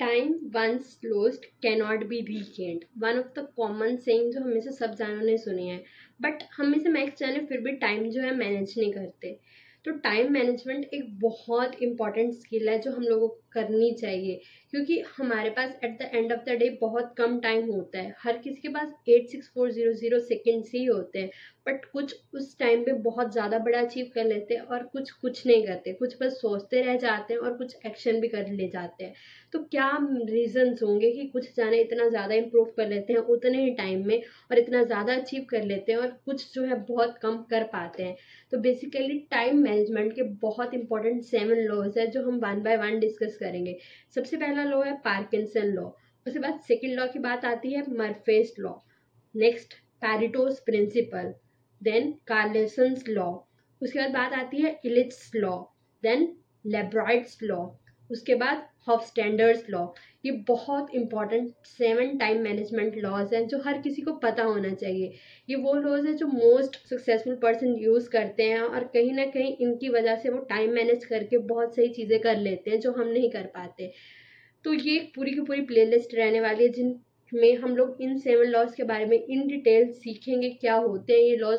Time once lost cannot be regained one of the common saying जो हमें से सब जानों ने सुनी है। बट हमें से मैक्स जाने, फिर भी टाइम जो है मैनेज नहीं करते। तो टाइम मैनेजमेंट एक बहुत इंपॉर्टेंट स्किल है जो हम लोगों को करनी चाहिए। क्योंकि हमारे पास at the end of the day बहुत कम टाइम होता है। हर किसी के पास eight six four zero zero seconds ही होते हैं। बट कुछ उस टाइम पे बहुत ज़्यादा बड़ा अचीव कर लेते हैं और कुछ कुछ नहीं करते। कुछ बस सोचते रह जाते हैं और कुछ एक्शन भी कर ले जाते हैं। तो क्या रीजंस होंगे कि कुछ जाने इतना ज़्यादा इम्प्रूव कर लेते हैं उतने ही टाइम में और इतना ज़्यादा अचीव कर लेते हैं और कुछ जो है बहुत कम कर पाते हैं? तो बेसिकली टाइम मैनेजमेंट के बहुत इंपॉर्टेंट सेवन लॉज है जो हम वन बाय वन डिस्कस करेंगे। सबसे पहला लॉ है पार्किंसन लॉ उसके बाद सेकेंड लॉ की बात आती है Murphy's law next Pareto's principle then Carlson's law उसके बाद बात आती है Illich's law then Laborit's law उसके बाद हॉफ स्टैंडर्ड्स लॉ ये बहुत important seven time management laws हैं जो हर किसी को पता होना चाहिए। ये वो लॉज है जो मोस्ट सक्सेसफुल पर्सन यूज़ करते हैं और कहीं ना कहीं इनकी वजह से वो टाइम मैनेज करके बहुत सही चीज़ें कर लेते हैं जो हम नहीं कर पाते। तो ये पूरी की पूरी प्लेलिस्ट रहने वाली है जिन में हम लोग इन सेवन लॉज के बारे में इन डिटेल सीखेंगे क्या होते हैं ये लॉज